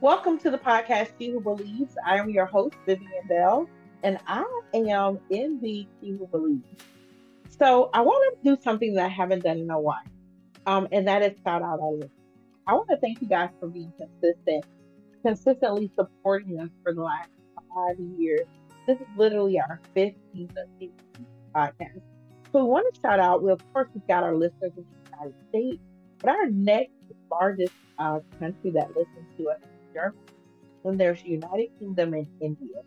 Welcome to the podcast, She Who Believes. I am your host, Vivian Bell, and I am in the She Who Believes. So I want to do something that I haven't done in a while, um, and that is shout out our listeners. I want to thank you guys for being consistent, consistently supporting us for the last five years. This is literally our fifth season podcast. So we want to shout out, well, of course, we've got our listeners in the United States, but our next largest uh, country that listens to us Then there's United Kingdom and India.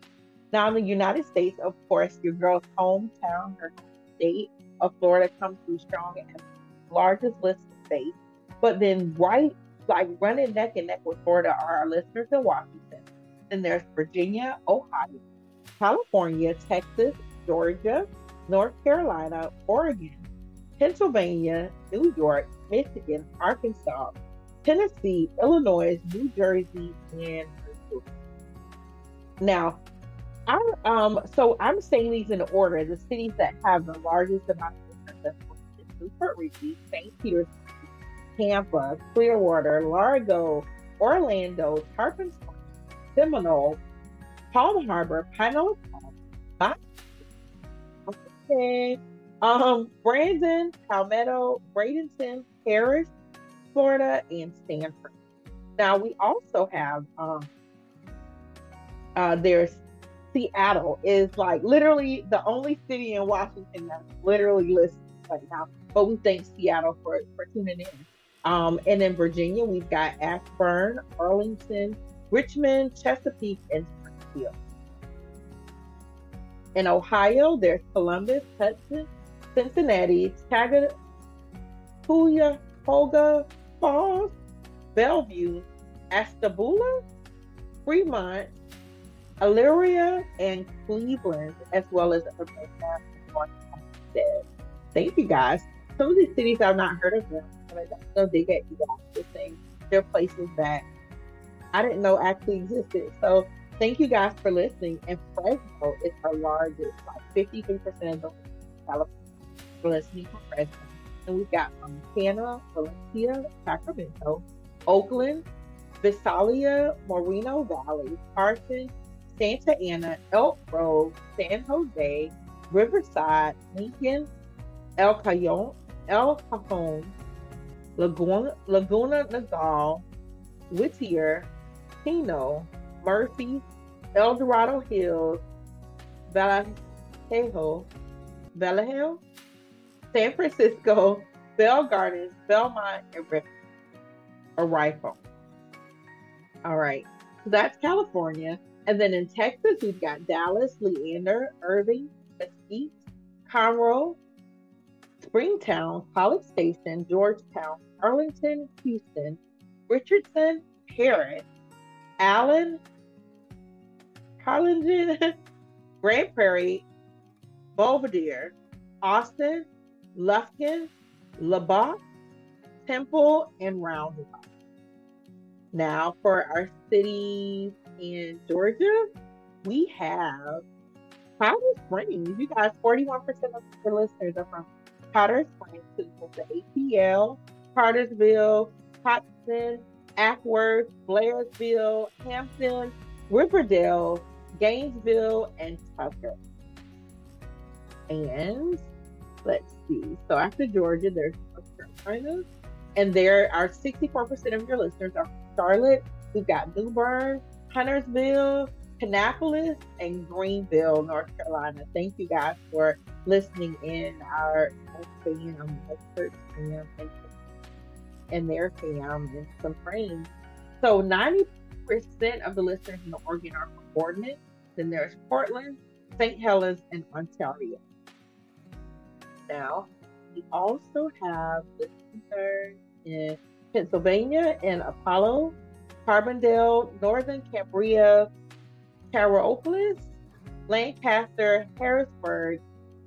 Now, in the United States, of course, your girl's hometown, her state of Florida comes through strong and largest list of states. But then, right, like running neck and neck with Florida are our listeners in Washington. Then there's Virginia, Ohio, California, Texas, Georgia, North Carolina, Oregon, Pennsylvania, New York, Michigan, Arkansas, Tennessee, Illinois, New Jersey, and. Now, I um so I'm saying these in order. The cities that have the largest amount of is New Port Richey, St. Petersburg, Tampa, Clearwater, Largo, Orlando, Tarpon Springs, Seminole, Palm Harbor, Pinellas Palm, okay, um, Brandon, Palmetto, Bradenton, Paris, Florida, and Stanford. Now we also have um, uh, there's Seattle is like literally the only city in Washington that's literally listed right now. But we thank Seattle for for tuning in. Um, and in Virginia, we've got Ashburn, Arlington, Richmond, Chesapeake, and Springfield. In Ohio, there's Columbus, Hudson, Cincinnati, Tagatoya, Hoga, Falls, Bellevue, Ashtabula, Fremont, Elyria, and Cleveland, as well as other said. Thank you guys. Some of these cities I've not heard of them, but I so dig get you guys. Saying, they're places that I didn't know actually existed. So thank you guys for listening. And Fresno is our largest, like 53% of the California listening from Fresno. And we've got Montana, Valencia, Sacramento, Oakland, Visalia, Moreno Valley, Carson, Santa Ana, Elk Grove, San Jose, Riverside, Lincoln, El Cajon, El Cajon, Laguna, Laguna Niguel, Whittier, Chino, Murphy, El Dorado Hills, Vallejo, Vallejo, San Francisco, Bell Gardens, Belmont, and Rip, a rifle. All right, so that's California. And then in Texas, we've got Dallas, Leander, Irving, Mesquite, Conroe, Springtown, College Station, Georgetown, Arlington, Houston, Richardson, Paris, Allen, Harlingen, Grand Prairie, Belvidere, Austin, Lufkin, Lubbock, Temple, and Roundabout. Now, for our cities in Georgia, we have Powder Springs. You guys, 41% of the listeners are from Powder Springs, the ATL, Cartersville, Hudson, Acworth, Blairsville, Hampton, Riverdale, Gainesville, and Tucker. And let's see. So after Georgia, there's North Carolina, and there are 64% of your listeners are Charlotte. We've got New Huntersville, Kannapolis, and Greenville, North Carolina. Thank you guys for listening in. Our fam, our church fam, and, and their fam, and some friends. So 90% of the listeners in the Oregon are from. Then there's Portland, St. Helens, and Ontario. Now, we also have listeners in Pennsylvania and Apollo, Carbondale, Northern Cambria, Coraopolis, Lancaster, Harrisburg,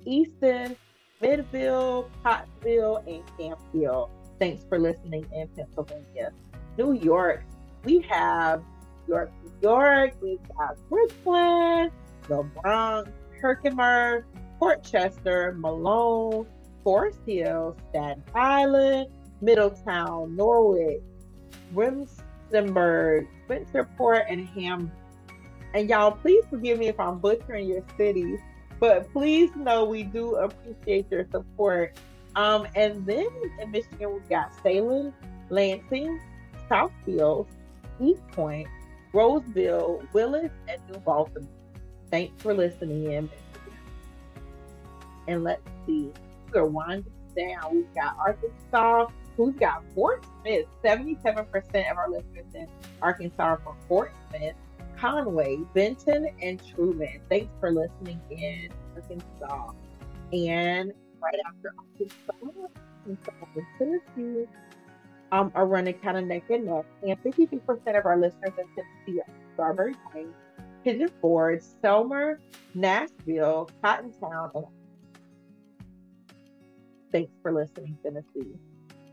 Easton, Midville, Pottsville, and Campfield. Thanks for listening in Pennsylvania. New York, we have York, New York, we've got Brooklyn, the Bronx, Herkimer, Port Chester, Malone, Forest Hill, Staten Island, Middletown, Norwich, Remsenburg, Spencerport, and Ham. And y'all, please forgive me if I'm butchering your cities, but please know we do appreciate your support. Um, and then in Michigan, we've got Salem, Lansing, Southfield, Eastpointe, Roseville, Willis, and New Baltimore. Thanks for listening in. And let's see, winding down. We've got Arkansas, who's got Fort Smith. 77% of our listeners in Arkansas are from Fort Smith, Conway, Benton, and Truman. Thanks for listening in, Arkansas. And right after Arkansas, Arkansas Tennessee um, are running kind of neck and neck. And 52% of our listeners in Tennessee are Strawberry Plains, Pigeon Forge, Selmer, Nashville, Cottontown, and thanks for listening, Tennessee.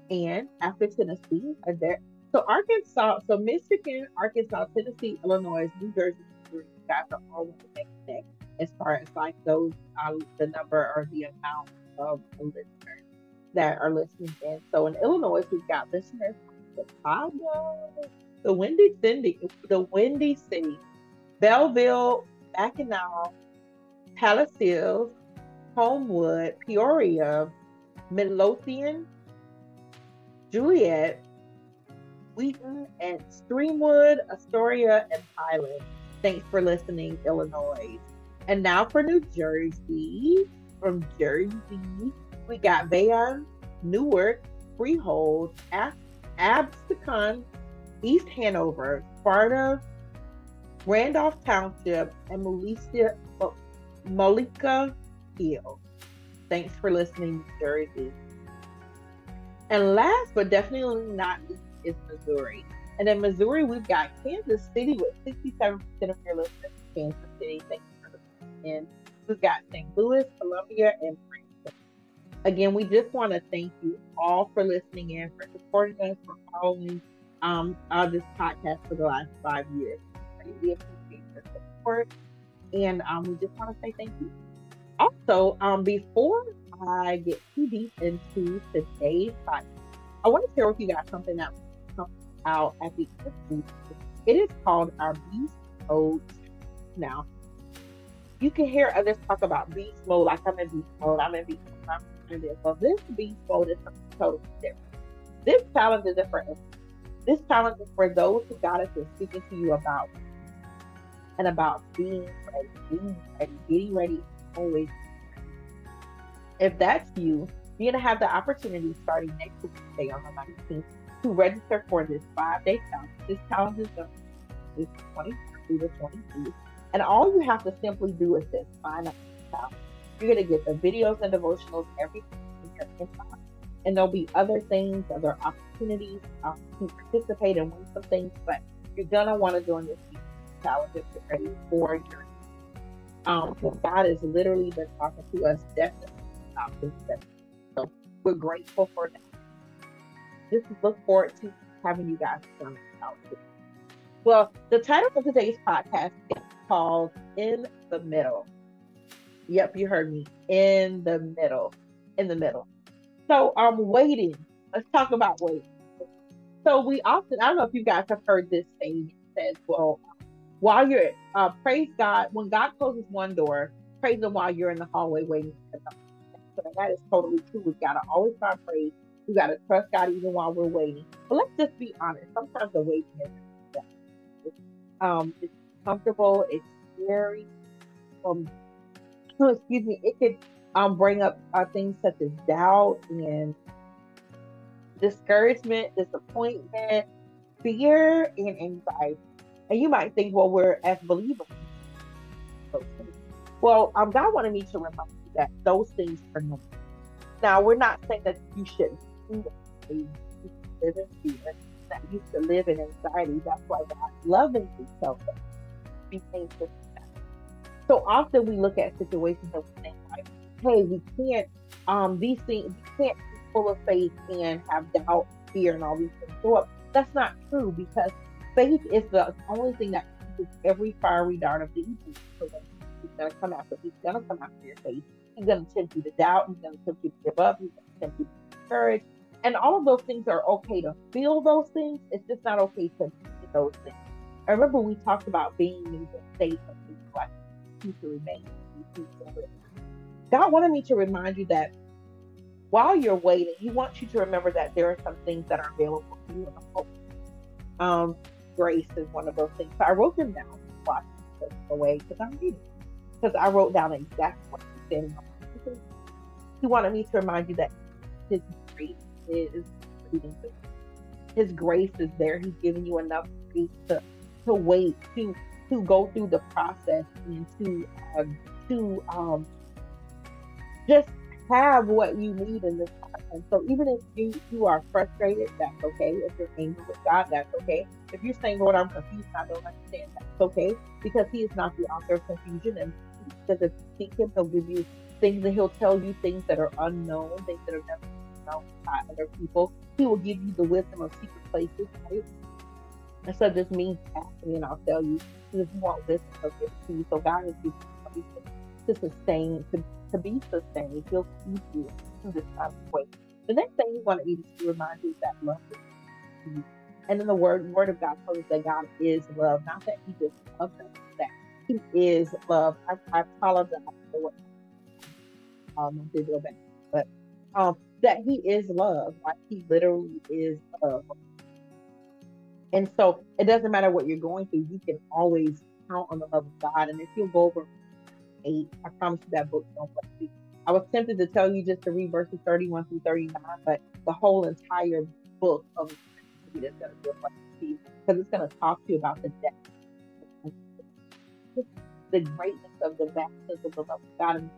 And after Tennessee, are there so Arkansas, so Michigan, Arkansas, Tennessee, Illinois, New Jersey, Missouri, guys are all neck and neck as far as like those uh, the number or the amount of listeners that are listening in. So in Illinois, we've got listeners from Chicago, the Windy City, the Windy City, Belleville, Mackinac, Palisades, Homewood, Peoria, Midlothian, Joliet, Wheaton, and Streamwood, Astoria, and Highland. Thanks for listening, Illinois. And now for New Jersey. From Jersey, we got Bayonne, Newark, Freehold, Absecon, East Hanover, Sparta, Randolph Township, and Melissa, Malika Hill. Thanks for listening, New Jersey. And last but definitely not least is Missouri. And in Missouri, we've got Kansas City with 67% of your listeners. Kansas City, thanks for listening in. We've got St. Louis, Columbia, and Princeton. Again, we just want to thank you all for listening in, for supporting us, for following um, uh, this podcast for the last five years. We appreciate your support. And um, we just want to say thank you. Also, um, before I get too deep into today's podcast, I want to share with you guys something that comes out at the end. It is called our Beast Mode. Now, you can hear others talk about beast mode, like I'm in beast mode, I'm in beast mode, I'm in this. Well, this beast mode is something totally different. This challenge is different. This challenge is for those who God has been speaking to you about and about being ready, being ready, getting ready, always if that's you, you're going to have the opportunity starting next Tuesday on the 19th to register for this five day challenge. This challenge is going is 20 through the 22. And all you have to simply do is just sign up for challenge. You're going to get the videos and devotionals every time. And there'll be other things, other opportunities um, to participate and win some things, but you're going to want to join this challenge if you're ready for your. Um, God has literally been talking to us definitely about this. so we're grateful for that. Just look forward to having you guys come out. Well, the title of today's podcast is called In the Middle. Yep, you heard me. In the middle. In the middle. So I'm um, waiting. Let's talk about waiting. So we often, I don't know if you guys have heard this saying. It says, well, while you're, uh, praise God, when God closes one door, praise Him while you're in the hallway waiting and that is totally true. We've got to always find praise. We got to trust God even while we're waiting. But let's just be honest. Sometimes the waiting is it's, um, it's comfortable. It's scary. Um, oh, excuse me. It could um bring up uh, things such as doubt and discouragement, disappointment, fear, and anxiety. And you might think, well, we're as believers. Well, um, God wanted me to remind you that those things are normal. Now, we're not saying that you shouldn't live in fear, that you should live in anxiety. That's why God lovingly tells us be thankful So often we look at situations and we think like, hey, we can't um these things we can't be full of faith and have doubt, fear, and all these things So. That's not true because faith is the only thing that keeps every fiery dart of the evil. So he's gonna come after he's gonna come after your faith He's going to tempt you to doubt. He's to tempt you to give up. He's to tempt you to be discouraged. And all of those things are okay to feel those things. It's just not okay to do those things. I remember we talked about being in the state of like you to remain. God wanted me to remind you that while you're waiting, He wants you to remember that there are some things that are available to you. Um, grace is one of those things. So I wrote them down while away because I'm reading. Because I wrote down exactly what He said. He wanted me to remind you that His grace is. His grace is there. He's giving you enough grace to to wait to to go through the process and to uh, to um, just have what you need in this time. So even if you you are frustrated, that's okay. If you're angry with God, that's okay. If you're saying, Lord, I'm confused, I don't understand, that's okay. Because He is not the author of confusion, and because seek Him, He'll give you things, and He'll tell you things that are unknown, things that are never known by other people. He will give you the wisdom of secret places, right? And so this means asking, and I'll tell you, if you want wisdom, he'll give it to you. So God is giving you to sustain, to, to be sustained. He'll keep you through this time of wait. The next thing he wanted me to remind you is that love is you. And then the word word of God tells us that God is love, not that he just loves us, that he is love. I, I apologize for what um, go back, but um, that he is love, like he literally is love. And so it doesn't matter what you're going through, you can always count on the love of God. And if you'll go over eight, I promise you that book don't bless you. I was tempted to tell you just to read verses 31 through 39, but the whole entire book of is going to be a you because it's going to talk to you about the depth, the greatness of the vastness of the love of God, and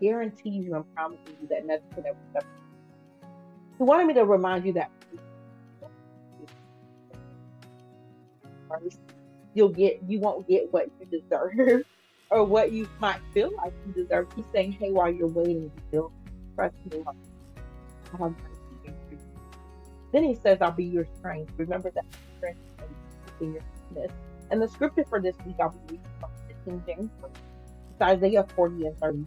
guarantees you and promises you that nothing can ever. He wanted me to remind you that first, you'll get you won't get what you deserve or what you might feel like you deserve. He's saying, hey, while you're waiting, still trust me. Then he says, I'll be your strength. Remember that strength. And the scripture for this week, I'll be reading from the King James. It's Isaiah 40 and 30.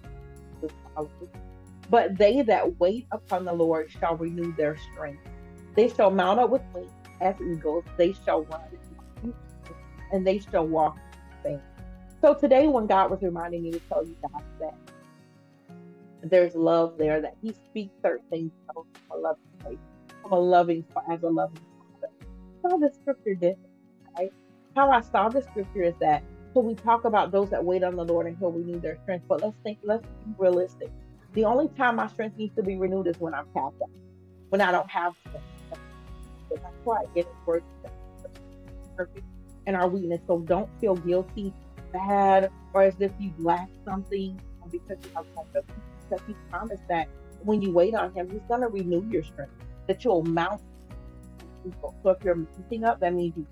But they that wait upon the Lord shall renew their strength. They shall mount up with wings as eagles. They shall run and they shall walk So today, when God was reminding me to tell you guys that there's love there, that He speaks certain things from a loving place, from a loving as a loving father. Saw the scripture different, right? How I saw the scripture is that so we talk about those that wait on the Lord and He'll renew their strength. But let's think, let's be realistic. The only time my strength needs to be renewed is when I'm tapped out, when I don't have strength. That's why I get it works perfect and our weakness. So don't feel guilty, bad, or as if you lack something because you have confidence. Because He promised that when you wait on Him, He's going to renew your strength, that you'll mount. So if you're mounting up, that means you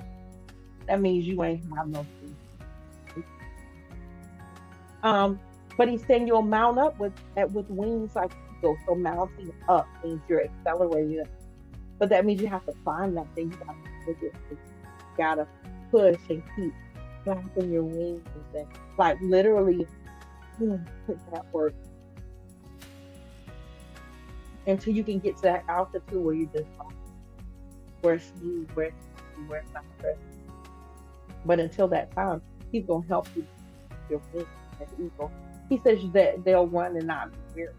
that means you ain't have no strength. Um, but He's saying you'll mount up with with wings like eagles. So mounting up means you're accelerating. But that means you have to find that thing. You gotta, you gotta push and keep flapping your wings and like literally put that work until you can get to that altitude where you just where it's smooth, where it's, where it's not. But until that time, he's gonna help you your eagle. He says that they'll run and not be weary.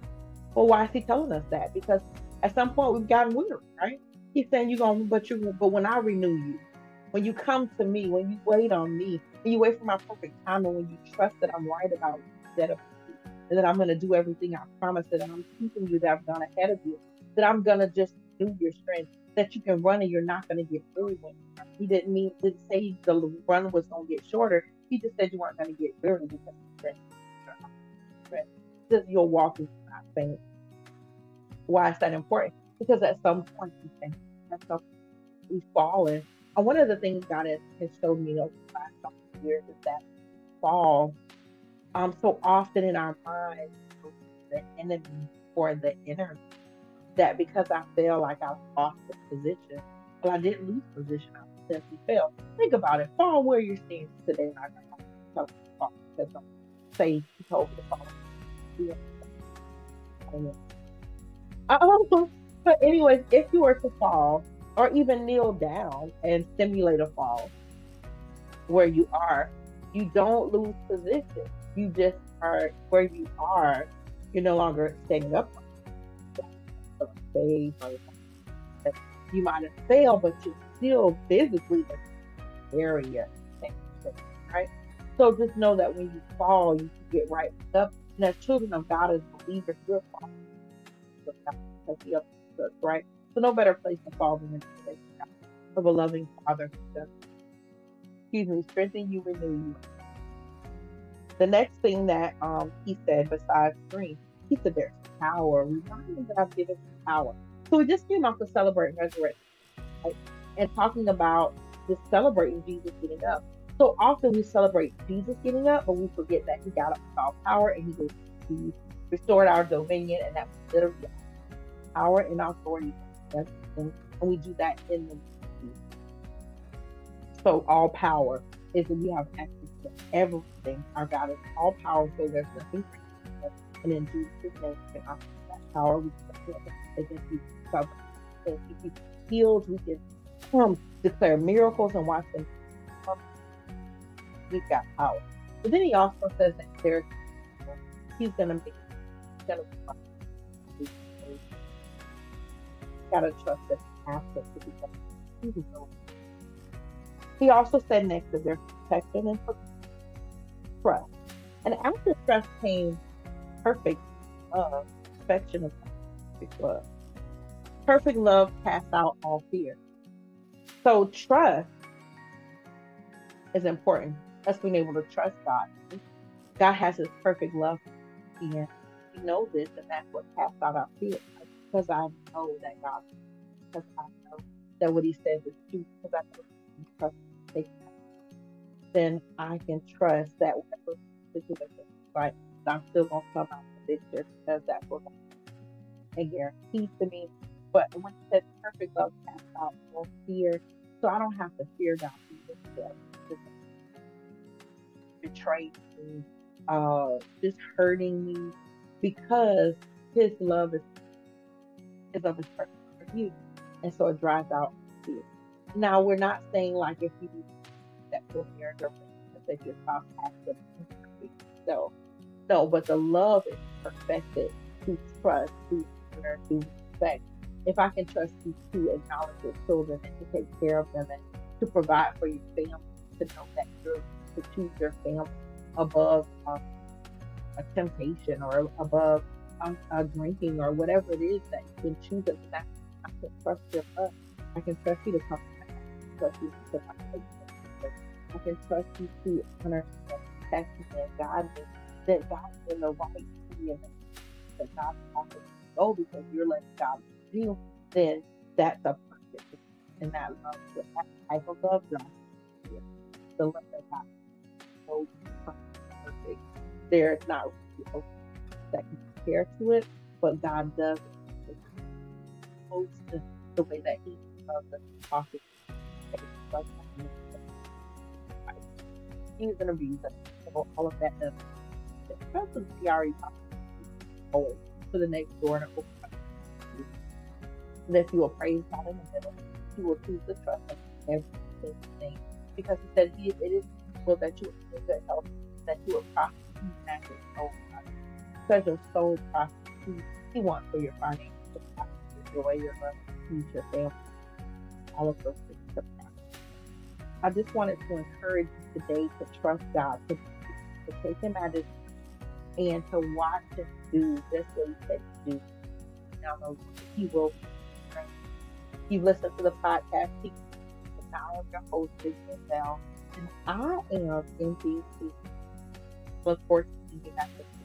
Well, why is he telling us that? Because at some point we've gotten weary, right? He's saying you're gonna, but you, but when I renew you, when you come to me, when you wait on me, when you wait for my perfect time, and when you trust that I'm right about that and that I'm going to do everything I promised, that I'm keeping you, that I've gone ahead of you, that I'm going to just do your strength, that you can run and you're not going to get weary when he didn't mean didn't say the run was going to get shorter. He just said you weren't going to get weary because of strength. Just you'll walk and not faint. Why is that important? Because at some point we think at some we fall in and one of the things God has, has showed me over the last couple of years is that fall, um, so often in our minds, the enemy or the enemy, that because I feel like I lost the position, well, I didn't lose position, I simply fell. Think about it. Fall where you're standing today, you to fall because I'm say you fall. Yeah. Um, but anyways, if you were to fall, or even kneel down and simulate a fall. where you are. You don't lose position. You just are where you are. You're no longer standing up. You might have failed, but you're still physically in the area. Right? So just know that when you fall, you can get right up. And as children of God, as believers, we're falling. Right? So no better place to fall than in the place of a loving Father who does, excuse me, strengthen you, renew you. The next thing that um, he said, besides green, he said there's power. Remind me that I've given power. So we just came off to celebrate resurrection, right? and talking about just celebrating Jesus getting up. So often we celebrate Jesus getting up, but we forget that he got up with all power and he goes, he restored our dominion, and that was literally power and authority. And we do that in the so all power is that we have access to everything. Our God is all powerful. There's nothing and in Jesus' name, we can offer that power. We can. And we can healed. We can declare miracles and watch them. We've got power. But then he also says that there's he's gonna be gonna be gotta trust that after to he also said next that there's protection and trust. And after trust came perfect love, perfection of perfect love. Perfect love casts out all fear. So trust is important. Us being able to trust God. God has His perfect love, and we know this, and that's what casts out our fear. Because I know that God, because I know that what He says is true. Because I know He trusts then I can trust that whatever situation is right, I'm still gonna come out of this just because that's what and guaranteed to me. But when it says perfect love casts out all fear, so I don't have to fear God betraying me, uh, just hurting me, because His love is is of His purpose for you, and so it drives out fear. Now we're not saying like if you do that will marriage or that your spouse has to so no, but the love is perfected through trust, through honor, through respect. If I can trust you to acknowledge your children and to take care of them and to provide for your family, to know that you're to choose your family above um, a temptation or above um, a drinking or whatever it is that you can choose it. I can trust your love. I can trust you to come trust you to my I can trust you to honor and protect me and guide me. That God is in the right way that God wants to go because you're letting God you, then that's a perfect and that love, that type of love, God, the love that God so perfect. There's not really that can compare to it, but God does close the way that He loves us, use and abuse it. So all of that does. Especially CRE always to the next door and open you will praise God in the middle. He will choose to trust Him in everything. Because He said he, it is that you will good health, that you will prosper and soul Because your soul prospers. He, he wants for your finances to prosper, your joy, your love, peace, your family, all of those things to prosper. I just wanted to encourage you today to trust God, to, to take Him at His and to watch Him do just what He said to do. Now, He will. You've listened to the podcast. He, I am your host, Vivian Bell, and I am in DC. Look forward to seeing you guys.